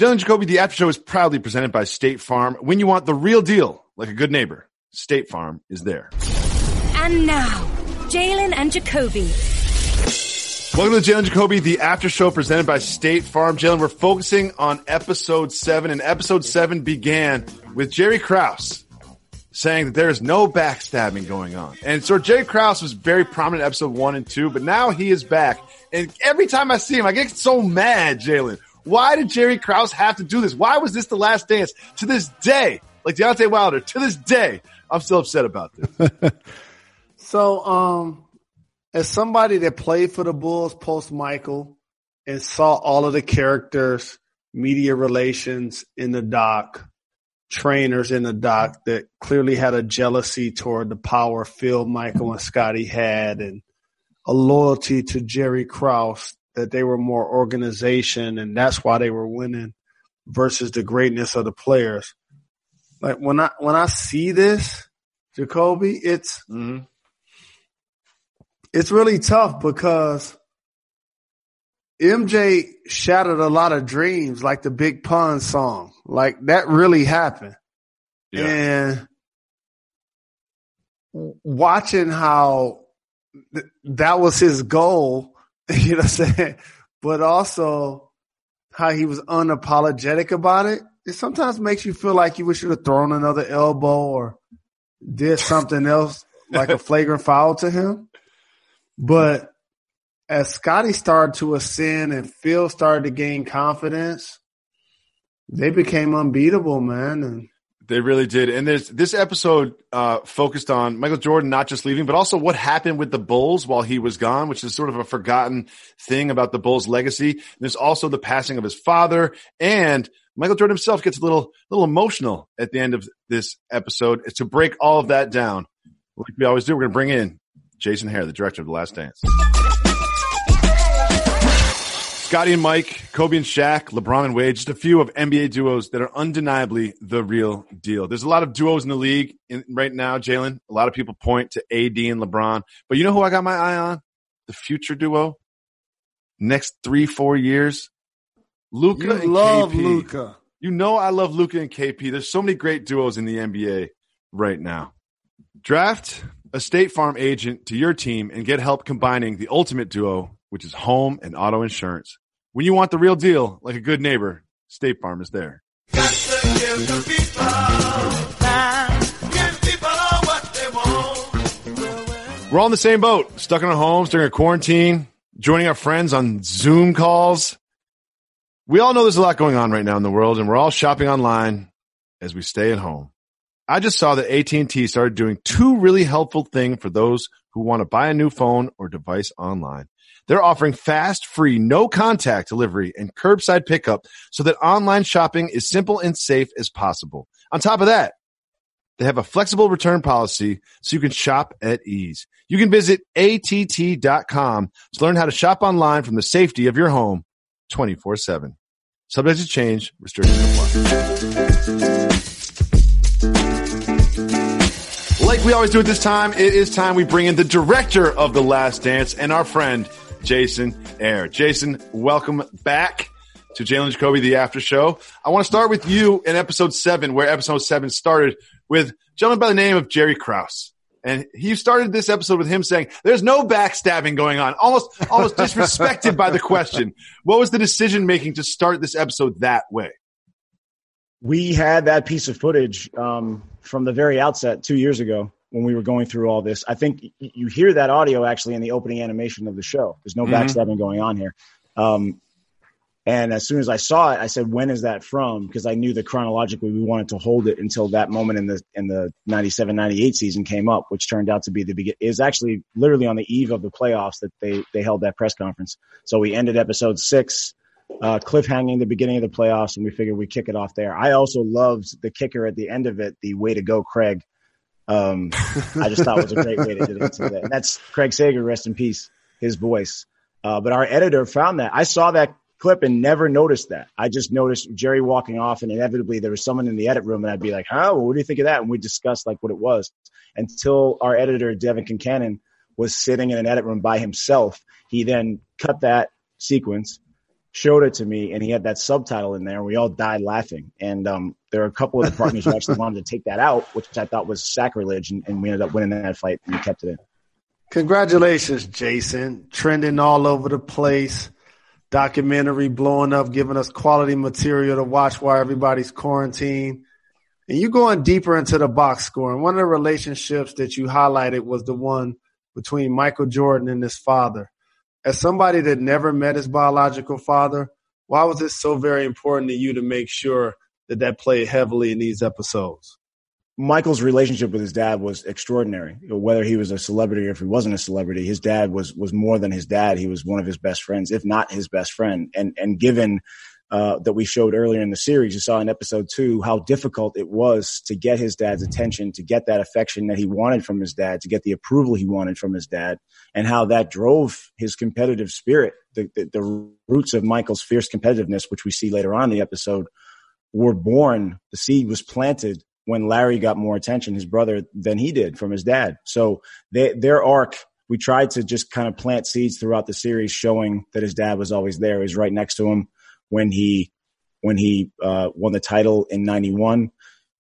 Jalen Jacoby, the after show is proudly presented by State Farm. When you want the real deal, like a good neighbor, State Farm is there. And now, Jalen and Jacoby. Welcome to Jalen Jacoby, the after show presented by State Farm. Jalen, we're focusing on episode seven, and episode seven began with Jerry Krause saying that there is no backstabbing going on. And so Jerry Krause was very prominent in episode one and two, but now he is back. And every time I see him, I get so mad, Jalen. Why did Jerry Krause have to do this? Why was this the last dance? To this day, like Deontay Wilder, to this day, I'm still upset about this. so, um, as somebody that played for the Bulls post Michael and saw all of the characters, media relations in the doc, trainers in the doc that clearly had a jealousy toward the power Phil, Michael, and Scottie had, and a loyalty to Jerry Krause that they were more organization and that's why they were winning versus the greatness of the players. Like when I when I see this, Jacoby, it's mm-hmm. it's really tough because MJ shattered a lot of dreams, like the Big Pun song. Like that really happened. Yeah. And watching how th- that was his goal You know what I'm saying? But also how he was unapologetic about it. It sometimes makes you feel like you should have thrown another elbow or did something else like a flagrant foul to him. But as Scottie started to ascend and Phil started to gain confidence, they became unbeatable, man. And they really did. And there's this episode uh, focused on Michael Jordan not just leaving, but also what happened with the Bulls while he was gone, which is sort of a forgotten thing about the Bulls' legacy. And there's also the passing of his father, and Michael Jordan himself gets a little little emotional at the end of this episode. To break all of that down, like we always do, we're going to bring in Jason Hehir, the director of The Last Dance. Scottie and Mike, Kobe and Shaq, LeBron and Wade, just a few of NBA duos that are undeniably the real deal. There's a lot of duos in the league in, right now, Jalen. A lot of people point to AD and LeBron, but you know who I got my eye on? The future duo. Next three, four years. Luka you and love KP. Luka. You know I love Luka and KP. There's so many great duos in the NBA right now. Draft a State Farm agent to your team and get help combining the ultimate duo which is home and auto insurance. When you want the real deal, like a good neighbor, State Farm is there. We're all in the same boat, stuck in our homes during a quarantine, joining our friends on Zoom calls. We all know there's a lot going on right now in the world and we're all shopping online as we stay at home. I just saw that AT&T started doing two really helpful things for those who want to buy a new phone or device online. They're offering fast, free, no contact delivery and curbside pickup so that online shopping is simple and safe as possible. On top of that, they have a flexible return policy so you can shop at ease. You can visit att.com to learn how to shop online from the safety of your home 24 7. Subject to change, restrictions apply. Like we always do at this time, it is time we bring in the director of The Last Dance and our friend, Jason Hehir. Jason, welcome back to Jalen Jacoby, the after show. I want to start with you in episode seven, where episode seven started with a gentleman by the name of Jerry Krause. And he started this episode with him saying, there's no backstabbing going on, almost, almost disrespected by the question. What was the decision making to start this episode that way? We had that piece of footage um, from the very outset two years ago when we were going through all this. I think you hear that audio actually in the opening animation of the show. There's no mm-hmm. backstabbing going on here. Um, and as soon as I saw it, I said, "When is that from?" Because I knew that chronologically we wanted to hold it until that moment in the in the 97-98 season came up, which turned out to be the begin. Is actually literally on the eve of the playoffs that they they held that press conference. So we ended episode six, uh, cliffhanging the beginning of the playoffs, and we figured we kick it off there. I also loved the kicker at the end of it, the way to go, Craig. Um, I just thought it was a great way to get into that. And that's Craig Sager, rest in peace, his voice. Uh, but our editor found that. I saw that clip and never noticed that. I just noticed Jerry walking off and inevitably there was someone in the edit room and I'd be like, huh, well, what do you think of that? And we discussed like what it was until our editor, Devin Kincannon, was sitting in an edit room by himself. He then cut that sequence showed it to me, and he had that subtitle in there. And we all died laughing. And um, there are a couple of the partners who actually wanted to take that out, which I thought was sacrilege, and, and we ended up winning that fight, and we kept it in. Congratulations, Jason. Trending all over the place. Documentary blowing up, giving us quality material to watch while everybody's quarantined. And you going deeper into the box score. And one of the relationships that you highlighted was the one between Michael Jordan and his father. As somebody that never met his biological father, why was it so very important to you to make sure that that played heavily in these episodes? Michael's relationship with his dad was extraordinary. Whether he was a celebrity or if he wasn't a celebrity, his dad was was more than his dad. He was one of his best friends, if not his best friend. And and given uh, that we showed earlier in the series, you saw in episode two how difficult it was to get his dad's attention, to get that affection that he wanted from his dad, to get the approval he wanted from his dad, and how that drove his competitive spirit. The, the, the roots of Michael's fierce competitiveness, which we see later on in the episode, were born. The seed was planted when Larry got more attention, his brother, than he did from his dad. So they, their arc, we tried to just kind of plant seeds throughout the series, showing that his dad was always there. He was right next to him when he when he uh, won the title in '91.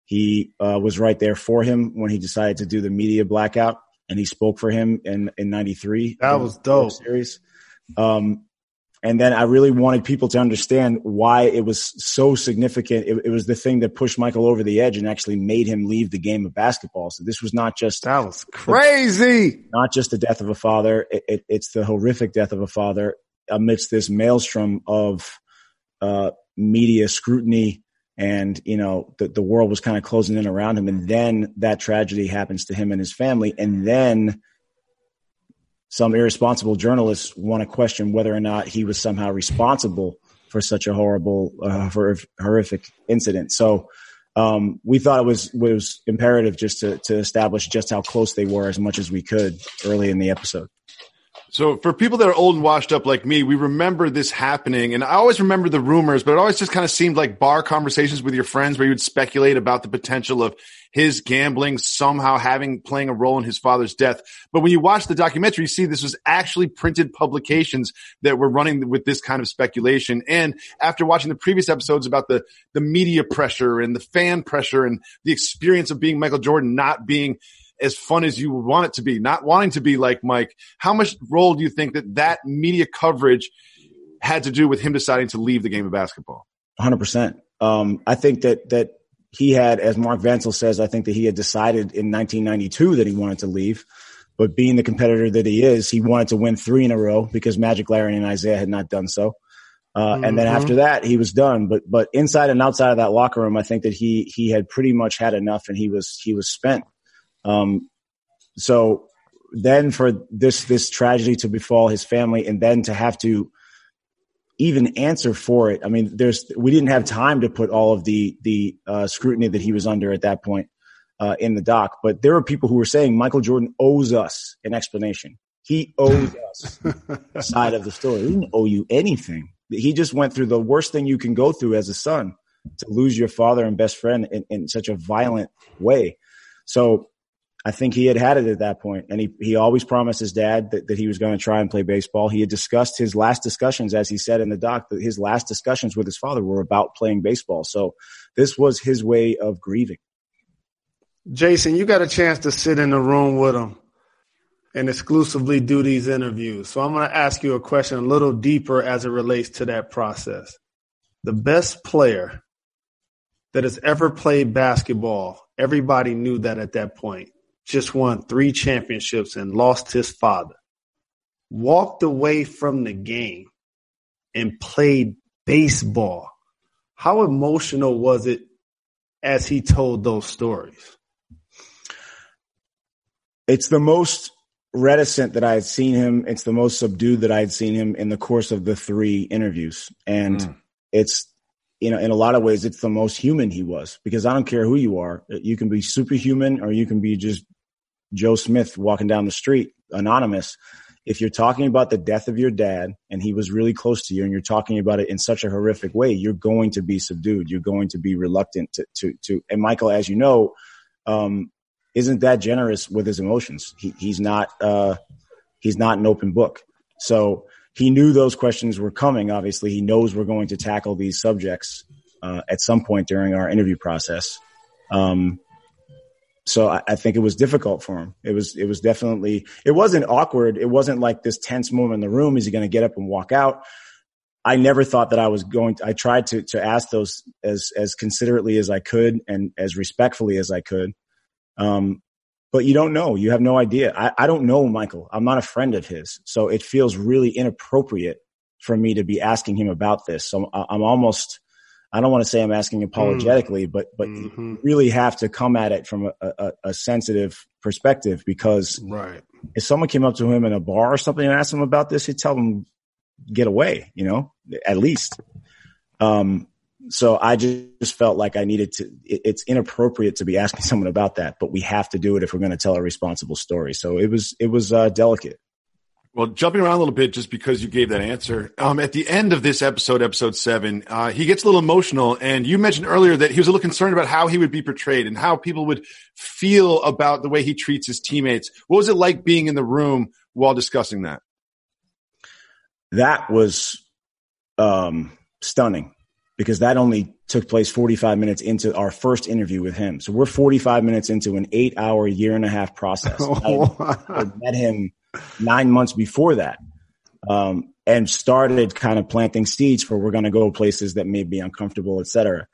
He uh, was right there for him when he decided to do the media blackout, and he spoke for him in in '93. That was dope. Series. Um, and then I really wanted people to understand why it was so significant. It, it, was the thing that pushed Michael over the edge and actually made him leave the game of basketball. So this was not just that was crazy. The, not just the death of a father. It, it, it's the horrific death of a father amidst this maelstrom of uh, media scrutiny, and you know the the world was kind of closing in around him. And then that tragedy happens to him and his family, and then some irresponsible journalists want to question whether or not he was somehow responsible for such a horrible, uh, for horrific incident. So um, we thought it was was imperative just to to establish just how close they were as much as we could early in the episode. So for people that are old and washed up like me, we remember this happening. And I always remember the rumors, but it always just kind of seemed like bar conversations with your friends where you would speculate about the potential of his gambling somehow having playing a role in his father's death. But when you watch the documentary, you see this was actually printed publications that were running with this kind of speculation. And after watching the previous episodes about the, the media pressure and the fan pressure and the experience of being Michael Jordan not being as fun as you would want it to be, not wanting to be like Mike. How much role do you think that that media coverage had to do with him deciding to leave the game of basketball? 100%. Um, I think that, that he had, as Mark Vancil says, I think that he had decided in 1992 that he wanted to leave. But being the competitor that he is, he wanted to win three in a row because Magic Larry and Isiah had not done so. Uh, mm-hmm. And then mm-hmm. after that, he was done. But but inside and outside of that locker room, I think that he he had pretty much had enough, and he was he was spent. Um, so then for this this tragedy to befall his family, and then to have to even answer for it. I mean, there's we didn't have time to put all of the the uh, scrutiny that he was under at that point uh, in the doc, but there were people who were saying Michael Jordan owes us an explanation. He owes us side of the story. He didn't owe you anything. He just went through the worst thing you can go through as a son to lose your father and best friend in, in such a violent way. So I think he had had it at that point, and he he always promised his dad that, that he was going to try and play baseball. He had discussed his last discussions, as he said in the doc, that his last discussions with his father were about playing baseball. So this was his way of grieving. Jason, you got a chance to sit in the room with him and exclusively do these interviews. So I'm going to ask you a question a little deeper as it relates to that process. The best player that has ever played basketball, everybody knew that at that point just won three championships and lost his father, walked away from the game and played baseball. How emotional was it as he told those stories? It's the most reticent that I had seen him. It's the most subdued that I had seen him in the course of the three interviews. And mm. it's, you know, in a lot of ways, it's the most human he was because I don't care who you are. You can be superhuman or you can be just Joe Smith walking down the street, anonymous. If you're talking about the death of your dad and he was really close to you and you're talking about it in such a horrific way, you're going to be subdued. You're going to be reluctant to, to, to, and Michael, as you know, um, isn't that generous with his emotions. He, he's not, uh, he's not an open book. So he knew those questions were coming. Obviously, he knows we're going to tackle these subjects uh, at some point during our interview process. Um, so I, I, think it was difficult for him. It was it was definitely it wasn't awkward. It wasn't like this tense moment in the room. Is he going to get up and walk out? I never thought that I was going to, I tried to, to ask those as, as considerately as I could and as respectfully as I could. Um, but you don't know. You have no idea. I, I don't know Michael. I'm not a friend of his. So it feels really inappropriate for me to be asking him about this. So I'm almost, I don't want to say I'm asking apologetically, mm. but, but mm-hmm. you really have to come at it from a, a, a sensitive perspective because right. if someone came up to him in a bar or something and asked him about this, he'd tell them, get away, you know, at least. Um, so I just felt like I needed to, it, it's inappropriate to be asking someone about that, but we have to do it if we're going to tell a responsible story. So it was, it was, uh, delicate. Well, jumping around a little bit just because you gave that answer. Um, at the end of this episode, episode seven, uh, he gets a little emotional. And you mentioned earlier that he was a little concerned about how he would be portrayed and how people would feel about the way he treats his teammates. What was it like being in the room while discussing that? That was um, stunning because that only took place 45 minutes into our first interview with him. So we're 45 minutes into an eight hour, year and a half process. I, I met him nine months before that. Um, and started kind of planting seeds for we're going to go places that may be uncomfortable, et cetera.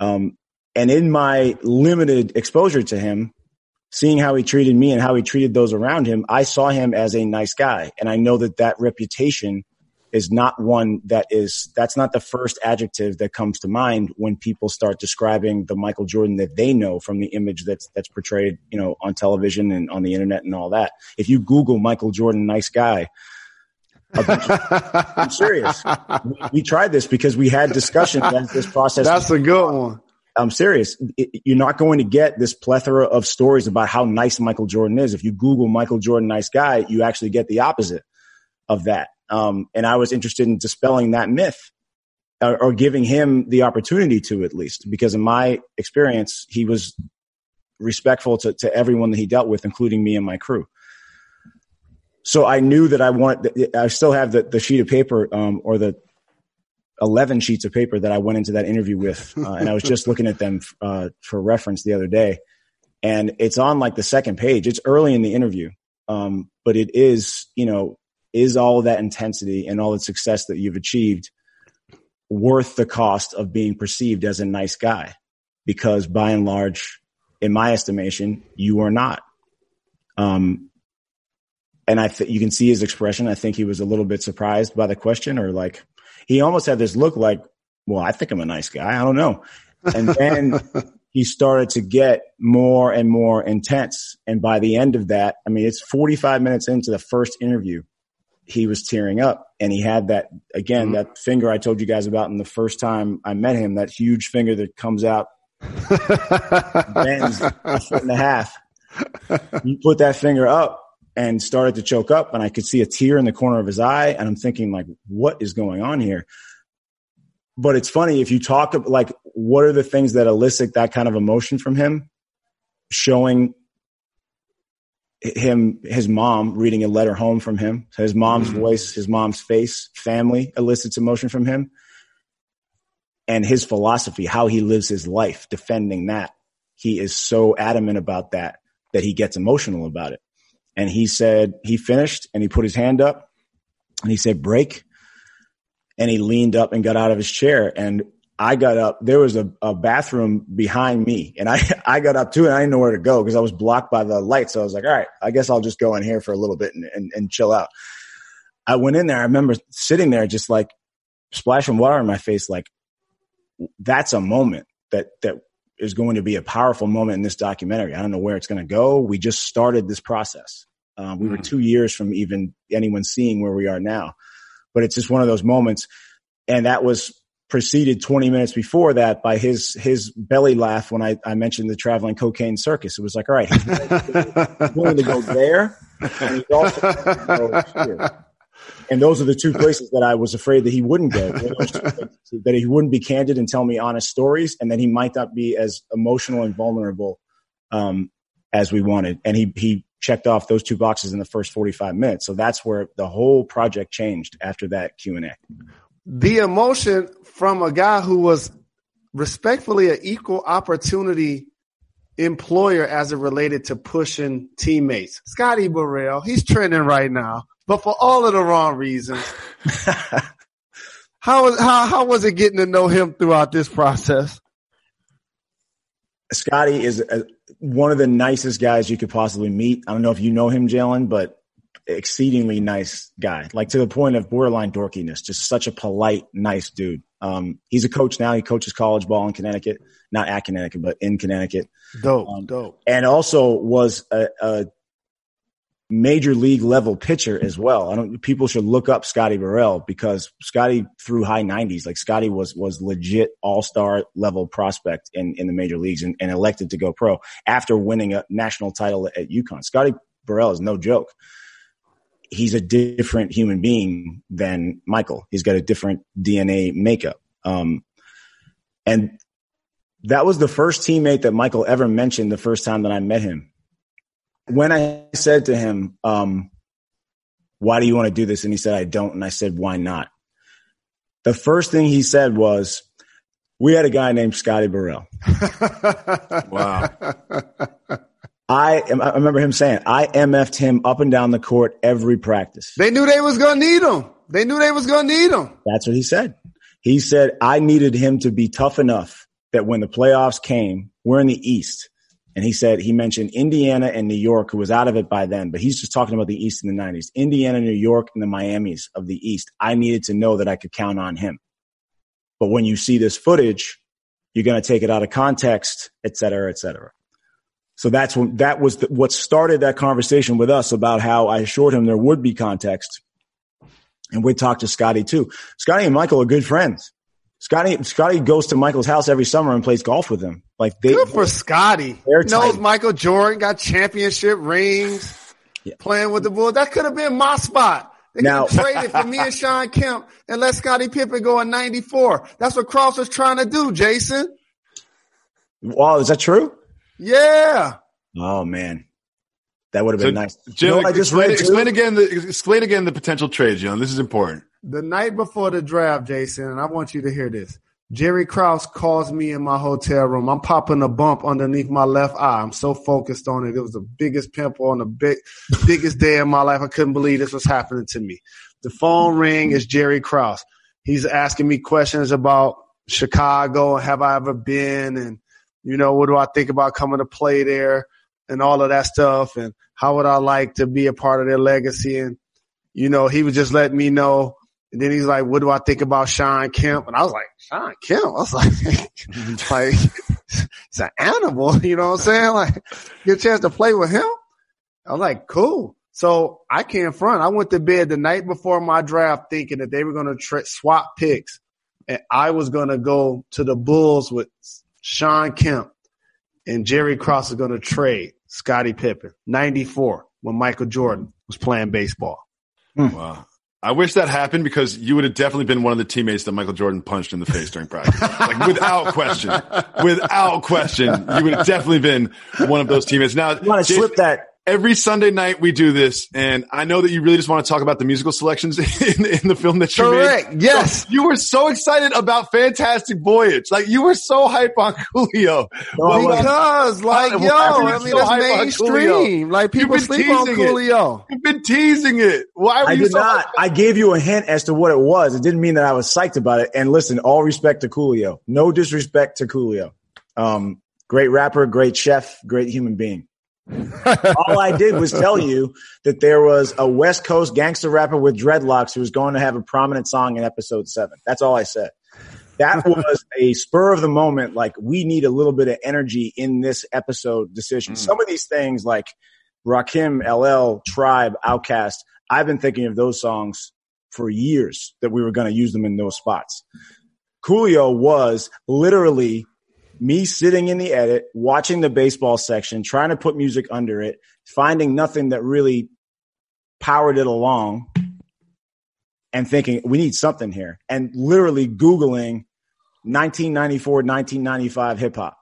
Um, and in my limited exposure to him, seeing how he treated me and how he treated those around him, I saw him as a nice guy. And I know that that reputation is not one that is, that's not the first adjective that comes to mind when people start describing the Michael Jordan that they know from the image that's, that's portrayed, you know, on television and on the internet and all that. If you Google Michael Jordan, nice guy, I'm serious. We, tried this because we had discussions as this process. That's a good one. I'm serious. It, you're not going to get this plethora of stories about how nice Michael Jordan is. If you Google Michael Jordan, nice guy, you actually get the opposite of that. Um, and I was interested in dispelling that myth or, or giving him the opportunity to at least, because in my experience, he was respectful to, to everyone that he dealt with, including me and my crew. So I knew that I want, I still have the, the sheet of paper, um, or the 11 sheets of paper that I went into that interview with. Uh, and I was just looking at them, uh, for reference the other day. And it's on like the second page. It's early in the interview. Um, but it is, you know, is all that intensity and all the success that you've achieved worth the cost of being perceived as a nice guy? Because by and large, in my estimation, you are not. Um, and I think you can see his expression. I think he was a little bit surprised by the question or like he almost had this look like, well, I think I'm a nice guy. I don't know. And then he started to get more and more intense. And by the end of that, I mean, it's 45 minutes into the first interview he was tearing up. And he had that again mm-hmm. that finger I told you guys about in the first time I met him that huge finger that comes out bends a foot and a half. He put that finger up and started to choke up and I could see a tear in the corner of his eye and I'm thinking like what is going on here? But it's funny if you talk like what are the things that elicit that kind of emotion from him? Showing him, his mom reading a letter home from him, his mom's mm-hmm. voice, his mom's face, family elicits emotion from him. And his philosophy, how he lives his life, defending that. He is so adamant about that that he gets emotional about it. And he said, he finished and he put his hand up and he said, break. And he leaned up and got out of his chair. And I got up. There was a, a bathroom behind me, and I I got up too, and I didn't know where to go because I was blocked by the light. So I was like, all right, I guess I'll just go in here for a little bit and, and, and chill out. I went in there. I remember sitting there, just like splashing water in my face. Like that's a moment that that is going to be a powerful moment in this documentary. I don't know where it's going to go. We just started this process. Um, we mm. were two years from even anyone seeing where we are now, but it's just one of those moments. And that was preceded 20 minutes before that by his his belly laugh when I, I mentioned the traveling cocaine circus. It was like, all right, he's willing to go there, and he's also go here. And those are the two places that I was afraid that he wouldn't go. that he wouldn't be candid and tell me honest stories, and that he might not be as emotional and vulnerable um, as we wanted. And he he checked off those two boxes in the first 45 minutes. So that's where the whole project changed after that Q&A. The emotion from a guy who was respectfully an equal opportunity employer as it related to pushing teammates. Scotty Burrell, he's trending right now, but for all of the wrong reasons. how was how how was it getting to know him throughout this process? Scotty is a, one of the nicest guys you could possibly meet. I don't know if you know him, Jalen, but exceedingly nice guy, like to the point of borderline dorkiness. Just such a polite, nice dude. Um, he's a coach now. He coaches college ball in Connecticut, not at Connecticut, but in Connecticut. Dope, um, dope. And also was a, a, major league level pitcher as well. I don't. People should look up Scotty Burrell because Scotty threw high 90s. Like Scotty was was legit all star level prospect in in the major leagues and, and elected to go pro after winning a national title at UConn. Scotty Burrell is no joke he's a different human being than Michael. He's got a different DNA makeup. Um, and that was the first teammate that Michael ever mentioned the first time that I met him. When I said to him, um, why do you want to do this? And he said, I don't. And I said, why not? The first thing he said was, we had a guy named Scotty Burrell. wow. I, I remember him saying, I MF'd him up and down the court every practice. They knew they was going to need him. They knew they was going to need him. That's what he said. He said, I needed him to be tough enough that when the playoffs came, we're in the East. And he said, he mentioned Indiana and New York, who was out of it by then, but he's just talking about the East in the 90s. Indiana, New York, and the Miamis of the East. I needed to know that I could count on him. But when you see this footage, you're going to take it out of context, et cetera, et cetera. So that's when, that was the, what started that conversation with us about how I assured him there would be context. And we talked to Scotty too. Scotty and Michael are good friends. Scotty, Scotty goes to Michael's house every summer and plays golf with him. Like they, good for Scotty. Knows Michael Jordan got championship rings. Yeah. Playing with the Bulls. That could have been my spot. They now, traded for me and Shawn Kemp and let Scottie Pippen go in 94. That's what Krause was trying to do, Jason. Wow, is that true? Yeah. Oh man, that would have been so, nice. Jim, you know, I just explain, explain again. The, explain again the potential trades, John. This is important. The night before the draft, Jason, and I want you to hear this. Jerry Krause calls me in my hotel room. I'm popping a bump underneath my left eye. I'm so focused on it. It was the biggest pimple on the big, biggest day of my life. I couldn't believe this was happening to me. The phone ring is Jerry Krause. He's asking me questions about Chicago. Have I ever been? And you know, what do I think about coming to play there and all of that stuff? And how would I like to be a part of their legacy? And, you know, he was just letting me know. And then he's like, what do I think about Shawn Kemp? And I was like, Shawn Kemp? I was like, like, it's an animal. You know what I'm saying? Like, get a chance to play with him. I was like, cool. So I can't front. I went to bed the night before my draft thinking that they were going to tra- swap picks and I was going to go to the Bulls with Shawn Kemp and Jerry Krause are going to trade Scottie Pippen, 94, when Michael Jordan was playing baseball. Hmm. Wow. I wish that happened because you would have definitely been one of the teammates that Michael Jordan punched in the face during practice. like without question, without question, you would have definitely been one of those teammates. Now, you want to slip that every Sunday night we do this, and I know that you really just want to talk about the musical selections in, in the film that you Correct. made. Yes. So you were so excited about Fantastic Voyage. Like you were so hype on Coolio. Well, because like, yo, I mean, so that's mainstream. Like people sleep on Coolio. It. You've been teasing it. Why were I you did so not. I gave you a hint as to what it was. It didn't mean that I was psyched about it. And listen, all respect to Coolio. No disrespect to Coolio. Um, great rapper, great chef, great human being. All I did was tell you that there was a West Coast gangster rapper with dreadlocks who was going to have a prominent song in episode seven. That's all I said. That was a spur of the moment. Like we need a little bit of energy in this episode decision. Mm. Some of these things like Rakim, LL, Tribe, OutKast. I've been thinking of those songs for years that we were going to use them in those spots. Coolio was literally me sitting in the edit, watching the baseball section, trying to put music under it, finding nothing that really powered it along and thinking we need something here and literally Googling 1994, 1995 hip hop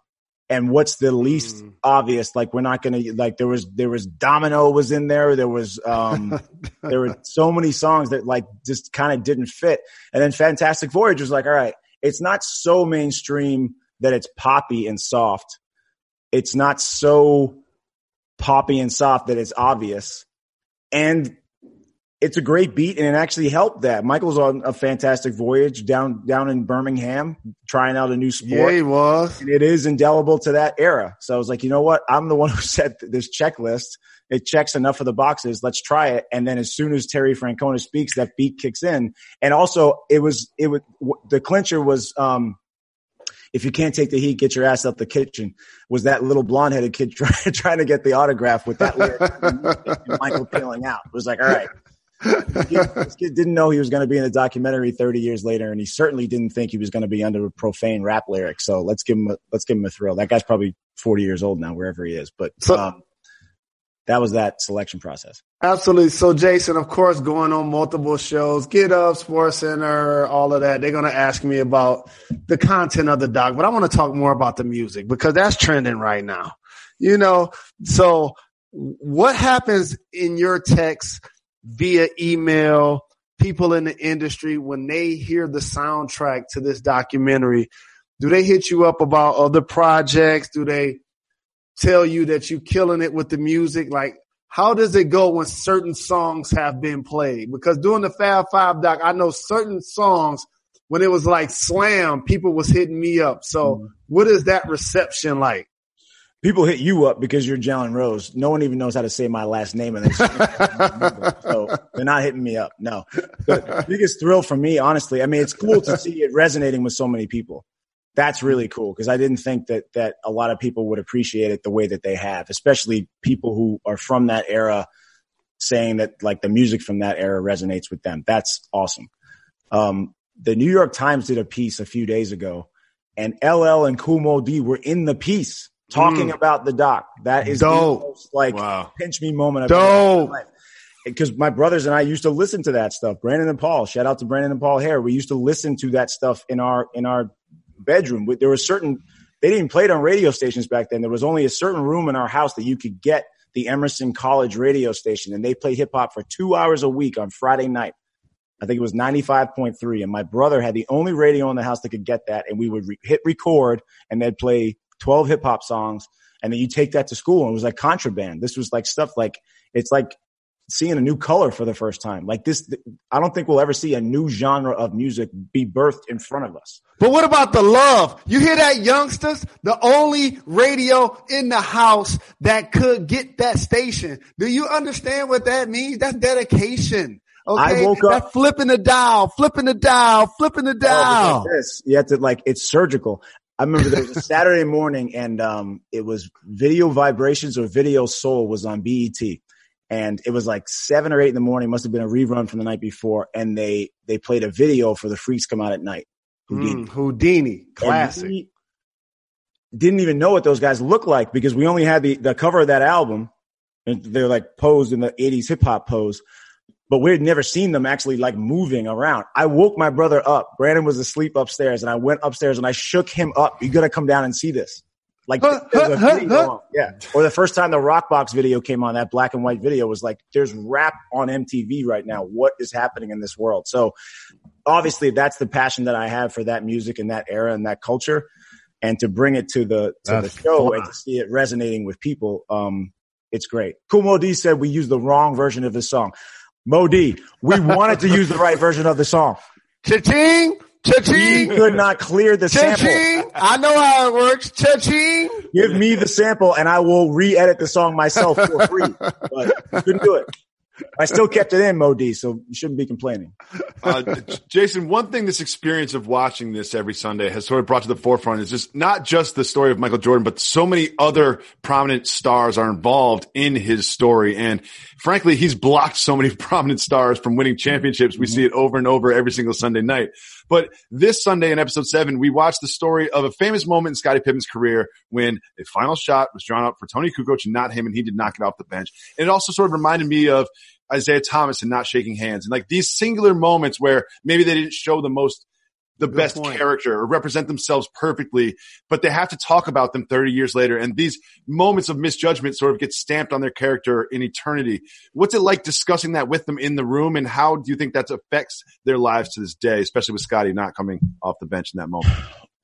and what's the least Mm. obvious. Like we're not going to like there was there was Domino was in there. There was um there were so many songs that like just kind of didn't fit. And then Fantastic Voyage was like, all right, it's not so mainstream that it's poppy and soft. It's not so poppy and soft that it's obvious. And it's a great beat and it actually helped that. Michael's on a fantastic voyage down down in Birmingham, trying out a new sport. Yeah, he was. And it is indelible to that era. So I was like, you know what? I'm the one who set this checklist. It checks enough of the boxes. Let's try it. And then as soon as Terry Francona speaks, that beat kicks in. And also it was, it was, the clincher was, um, if you can't take the heat, get your ass out the kitchen. Was that little blonde headed kid try, trying to get the autograph with that lyric? and Michael peeling out. It was like, all right. This kid didn't know he was going to be in a documentary 30 years later, and he certainly didn't think he was going to be under a profane rap lyric. So let's give him a, let's give him a thrill. That guy's probably 40 years old now, wherever he is. But So- um, that was that selection process. Absolutely. So, Jason, of course, going on multiple shows, Get Up, Sports Center, all of that. They're going to ask me about the content of the doc, but I want to talk more about the music because that's trending right now. You know, so what happens in your text via email, people in the industry, when they hear the soundtrack to this documentary? Do they hit you up about other projects? Do they tell you that you killing it with the music? Like, how does it go when certain songs have been played? Because doing the Fab Five doc, I know certain songs when it was like slam, people was hitting me up. So mm-hmm. what is that reception like? People hit you up because you're Jalen Rose. No one even knows how to say my last name, and they so they're not hitting me up. No, the biggest thrill for me, honestly. I mean, it's cool to see it resonating with so many people. That's really cool because I didn't think that that a lot of people would appreciate it the way that they have, especially people who are from that era, saying that like the music from that era resonates with them. That's awesome. Um, the New York Times did a piece a few days ago, and LL and Kool Moe Dee were in the piece talking about the doc. That is Dope. the most like Wow. pinch me moment I've ever had in Dope. my life. Because my brothers and I used to listen to that stuff. Brandon and Paul, shout out to Brandon and Paul Hehir. We used to listen to that stuff in our in our bedroom. There was certain they didn't play it on radio stations back then. There was only a certain room in our house that you could get the Emerson College radio station, and they played hip hop for two hours a week on Friday night. I think it was 95.3. And my brother had the only radio in the house that could get that. And we would re- hit record and they'd play 12 hip hop songs. And then you take that to school and it was like contraband. This was like stuff like, it's like seeing a new color for the first time. Like this, I don't think we'll ever see a new genre of music be birthed in front of us. But what about the love? You hear that, youngsters? The only radio in the house that could get that station. Do you understand what that means? That's dedication. Okay. I woke up- That's flipping the dial, flipping the dial, flipping the Oh, dial. like this, you have to like, it's surgical. I remember there was a Saturday morning and, um, it was video vibrations or video soul was on BET. And it was like seven or eight in the morning, must have been a rerun from the night before. And they, they played a video for the freaks come out at night. Whodini. Mm, Whodini, classic. didn't even know what those guys looked like because we only had the, the cover of that album and they're like posed in the 80s hip hop pose. But we had never seen them actually like moving around. I woke my brother up. Brandon was asleep upstairs and I went upstairs and I shook him up. You gotta come down and see this. Like, Huh, huh, huh, yeah. Or the first time the Rock Box video came on, that black and white video was like, there's rap on MTV right now. What is happening in this world? So obviously that's the passion that I have for that music and that era and that culture. And to bring it to the, to the show and to see it resonating with people, um, it's great. Kool Moe Dee said we used the wrong version of the song. Moe Dee, we wanted to use the right version of the song. Cha-ching, We cha-ching, could not clear the sample. cha-ching. I know how it works. Cha-ching. Give me the sample and I will re-edit the song myself for free. But couldn't do it. I still kept it in, Moe Dee, so you shouldn't be complaining. Uh, Jason, one thing this experience of watching this every Sunday has sort of brought to the forefront is just not just the story of Michael Jordan, but so many other prominent stars are involved in his story. And frankly, he's blocked so many prominent stars from winning championships. We see it over and over every single Sunday night. But this Sunday in episode seven, we watched the story of a famous moment in Scottie Pippen's career when a final shot was drawn up for Toni Kukoc and not him, and he did not get off the bench. And it also sort of reminded me of Isiah Thomas and not shaking hands and like these singular moments where maybe they didn't show the most the Good best point. character or represent themselves perfectly, but they have to talk about them 30 years later. And these moments of misjudgment sort of get stamped on their character in eternity. What's it like discussing that with them in the room? And how do you think that affects their lives to this day, especially with Scottie not coming off the bench in that moment?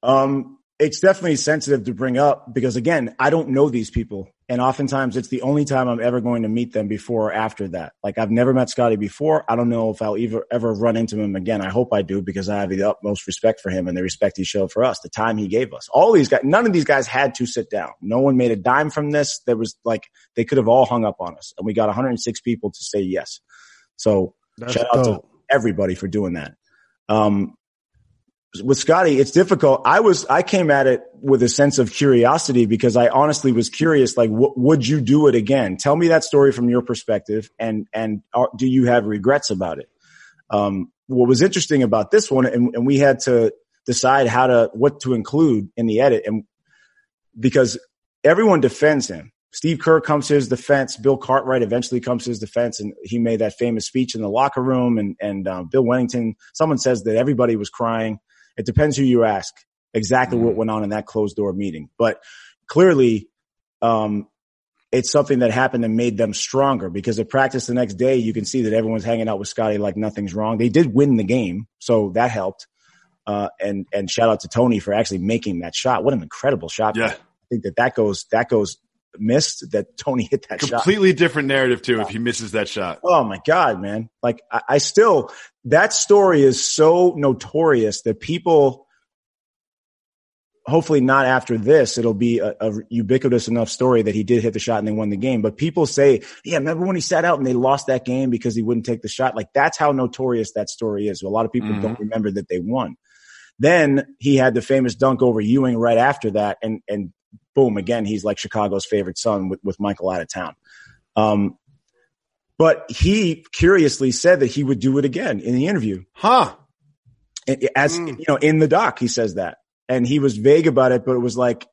Um, it's definitely sensitive to bring up because again, I don't know these people. And oftentimes it's the only time I'm ever going to meet them before or after that. Like I've never met Scottie before. I don't know if I'll ever, ever run into him again. I hope I do because I have the utmost respect for him and the respect he showed for us, the time he gave us. All these guys, none of these guys had to sit down. No one made a dime from this. There was like, they could have all hung up on us and we got 106 people to say yes. So That's shout out to everybody for doing that. Um, with Scottie, it's difficult. I was, I came at it with a sense of curiosity because I honestly was curious, like, would you do it again? Tell me that story from your perspective and, and are, do you have regrets about it? Um, what was interesting about this one, and, and we had to decide how to, what to include in the edit and because everyone defends him. Steve Kerr comes to his defense. Bill Cartwright eventually comes to his defense, and he made that famous speech in the locker room. And and uh, Bill Wennington, someone says that everybody was crying. It depends who you ask. Exactly what went on in that closed door meeting, but clearly, um, it's something that happened and made them stronger because at practice the next day, you can see that everyone's hanging out with Scottie like nothing's wrong. They did win the game, so that helped. Uh, and and shout out to Toni for actually making that shot. What an incredible shot! Yeah. I think that that goes that goes missed. That Toni hit that shot. Completely different narrative too if he misses that shot. Oh my God, man. Like I, I still, that story is so notorious that people, hopefully not after this, it'll be a, a ubiquitous enough story that he did hit the shot and they won the game. But people say, yeah, remember when he sat out and they lost that game because he wouldn't take the shot? Like that's how notorious that story is. A lot of people Mhm. don't remember that they won. Then he had the famous dunk over Ewing right after that. And, and boom, again, he's like Chicago's favorite son with, with Michael out of town. Um, but he curiously said that he would do it again in the interview. Huh. As Mm. you know, in the doc, he says that, and he was vague about it, but it was like,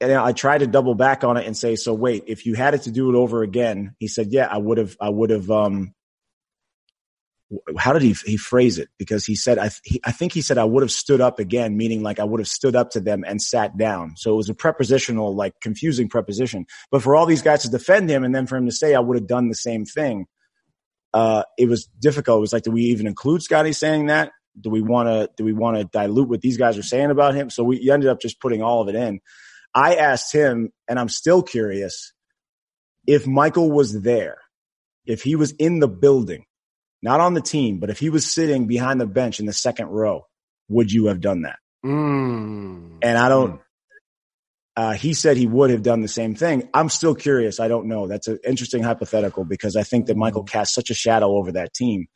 and I tried to double back on it and say, so wait, if you had it to do it over again, he said, yeah, I would have, I would have, um, how did he, he phrase it? Because he said, I, he, I think he said, I would have stood up again, meaning like I would have stood up to them and sat down. So it was a prepositional, like confusing preposition. But for all these guys to defend him and then for him to say, I would have done the same thing, uh, it was difficult. It was like, do we even include Scottie saying that? Do we want to, do we want to dilute what these guys are saying about him? So we ended up just putting all of it in. I asked him, and I'm still curious if Michael was there, if he was in the building, not on the team, but if he was sitting behind the bench in the second row, would you have done that? Mm. And I don't, uh, he said he would have done the same thing. I'm still curious. I don't know. That's an interesting hypothetical because I think that Michael cast such a shadow over that team.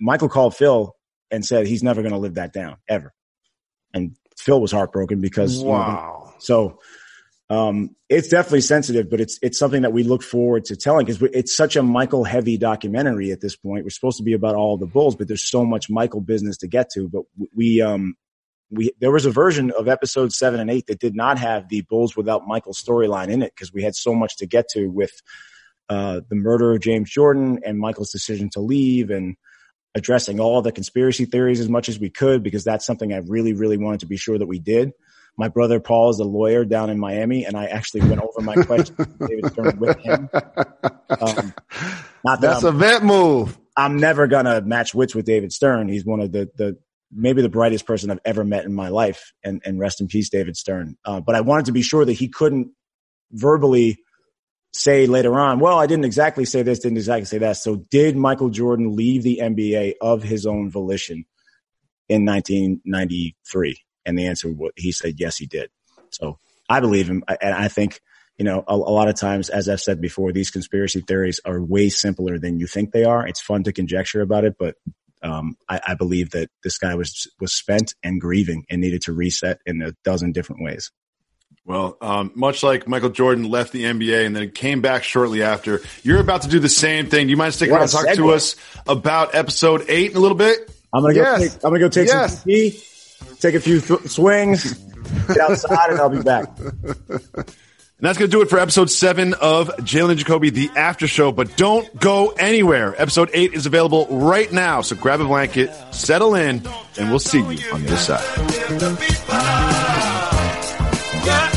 Michael called Phil and said he's never going to live that down ever. And Phil was heartbroken because, you know, Wow. so um, it's definitely sensitive, but it's it's something that we look forward to telling because it's such a Michael heavy documentary at this point. We're supposed to be about all the Bulls, but there's so much Michael business to get to. But we um we there was a version of episode seven and eight that did not have the Bulls without Michael storyline in it because we had so much to get to with uh, the murder of James Jordan and Michael's decision to leave and addressing all the conspiracy theories as much as we could because that's something I really, really wanted to be sure that we did. My brother Paul is a lawyer down in Miami, and I actually went over my questions with David Stern with him. Um, that That's I'm, a vet move. I'm never gonna match wits with David Stern. He's one of the the maybe the brightest person I've ever met in my life, and and rest in peace, David Stern. Uh, but I wanted to be sure that he couldn't verbally say later on, well, I didn't exactly say this, didn't exactly say that. So did Michael Jordan leave the NBA of his own volition in 1993? And the answer, he said, yes, he did. So I believe him. And I think, you know, a, a lot of times, as I've said before, these conspiracy theories are way simpler than you think they are. It's fun to conjecture about it, but um, I, I believe that this guy was was spent and grieving and needed to reset in a dozen different ways. Well, um, much like Michael Jordan left the NBA and then came back shortly after, you're about to do the same thing. Do you mind sticking around and talk to us about episode eight in a little bit? I'm gonna go. Take, I'm gonna go take Yes. some tea, take a few th- swings, get outside, and I'll be back. And that's going to do it for episode seven of Jalen and Jacoby, the after show. But don't go anywhere. Episode eight is available right now. So grab a blanket, settle in, and we'll see you on the other side. Yeah.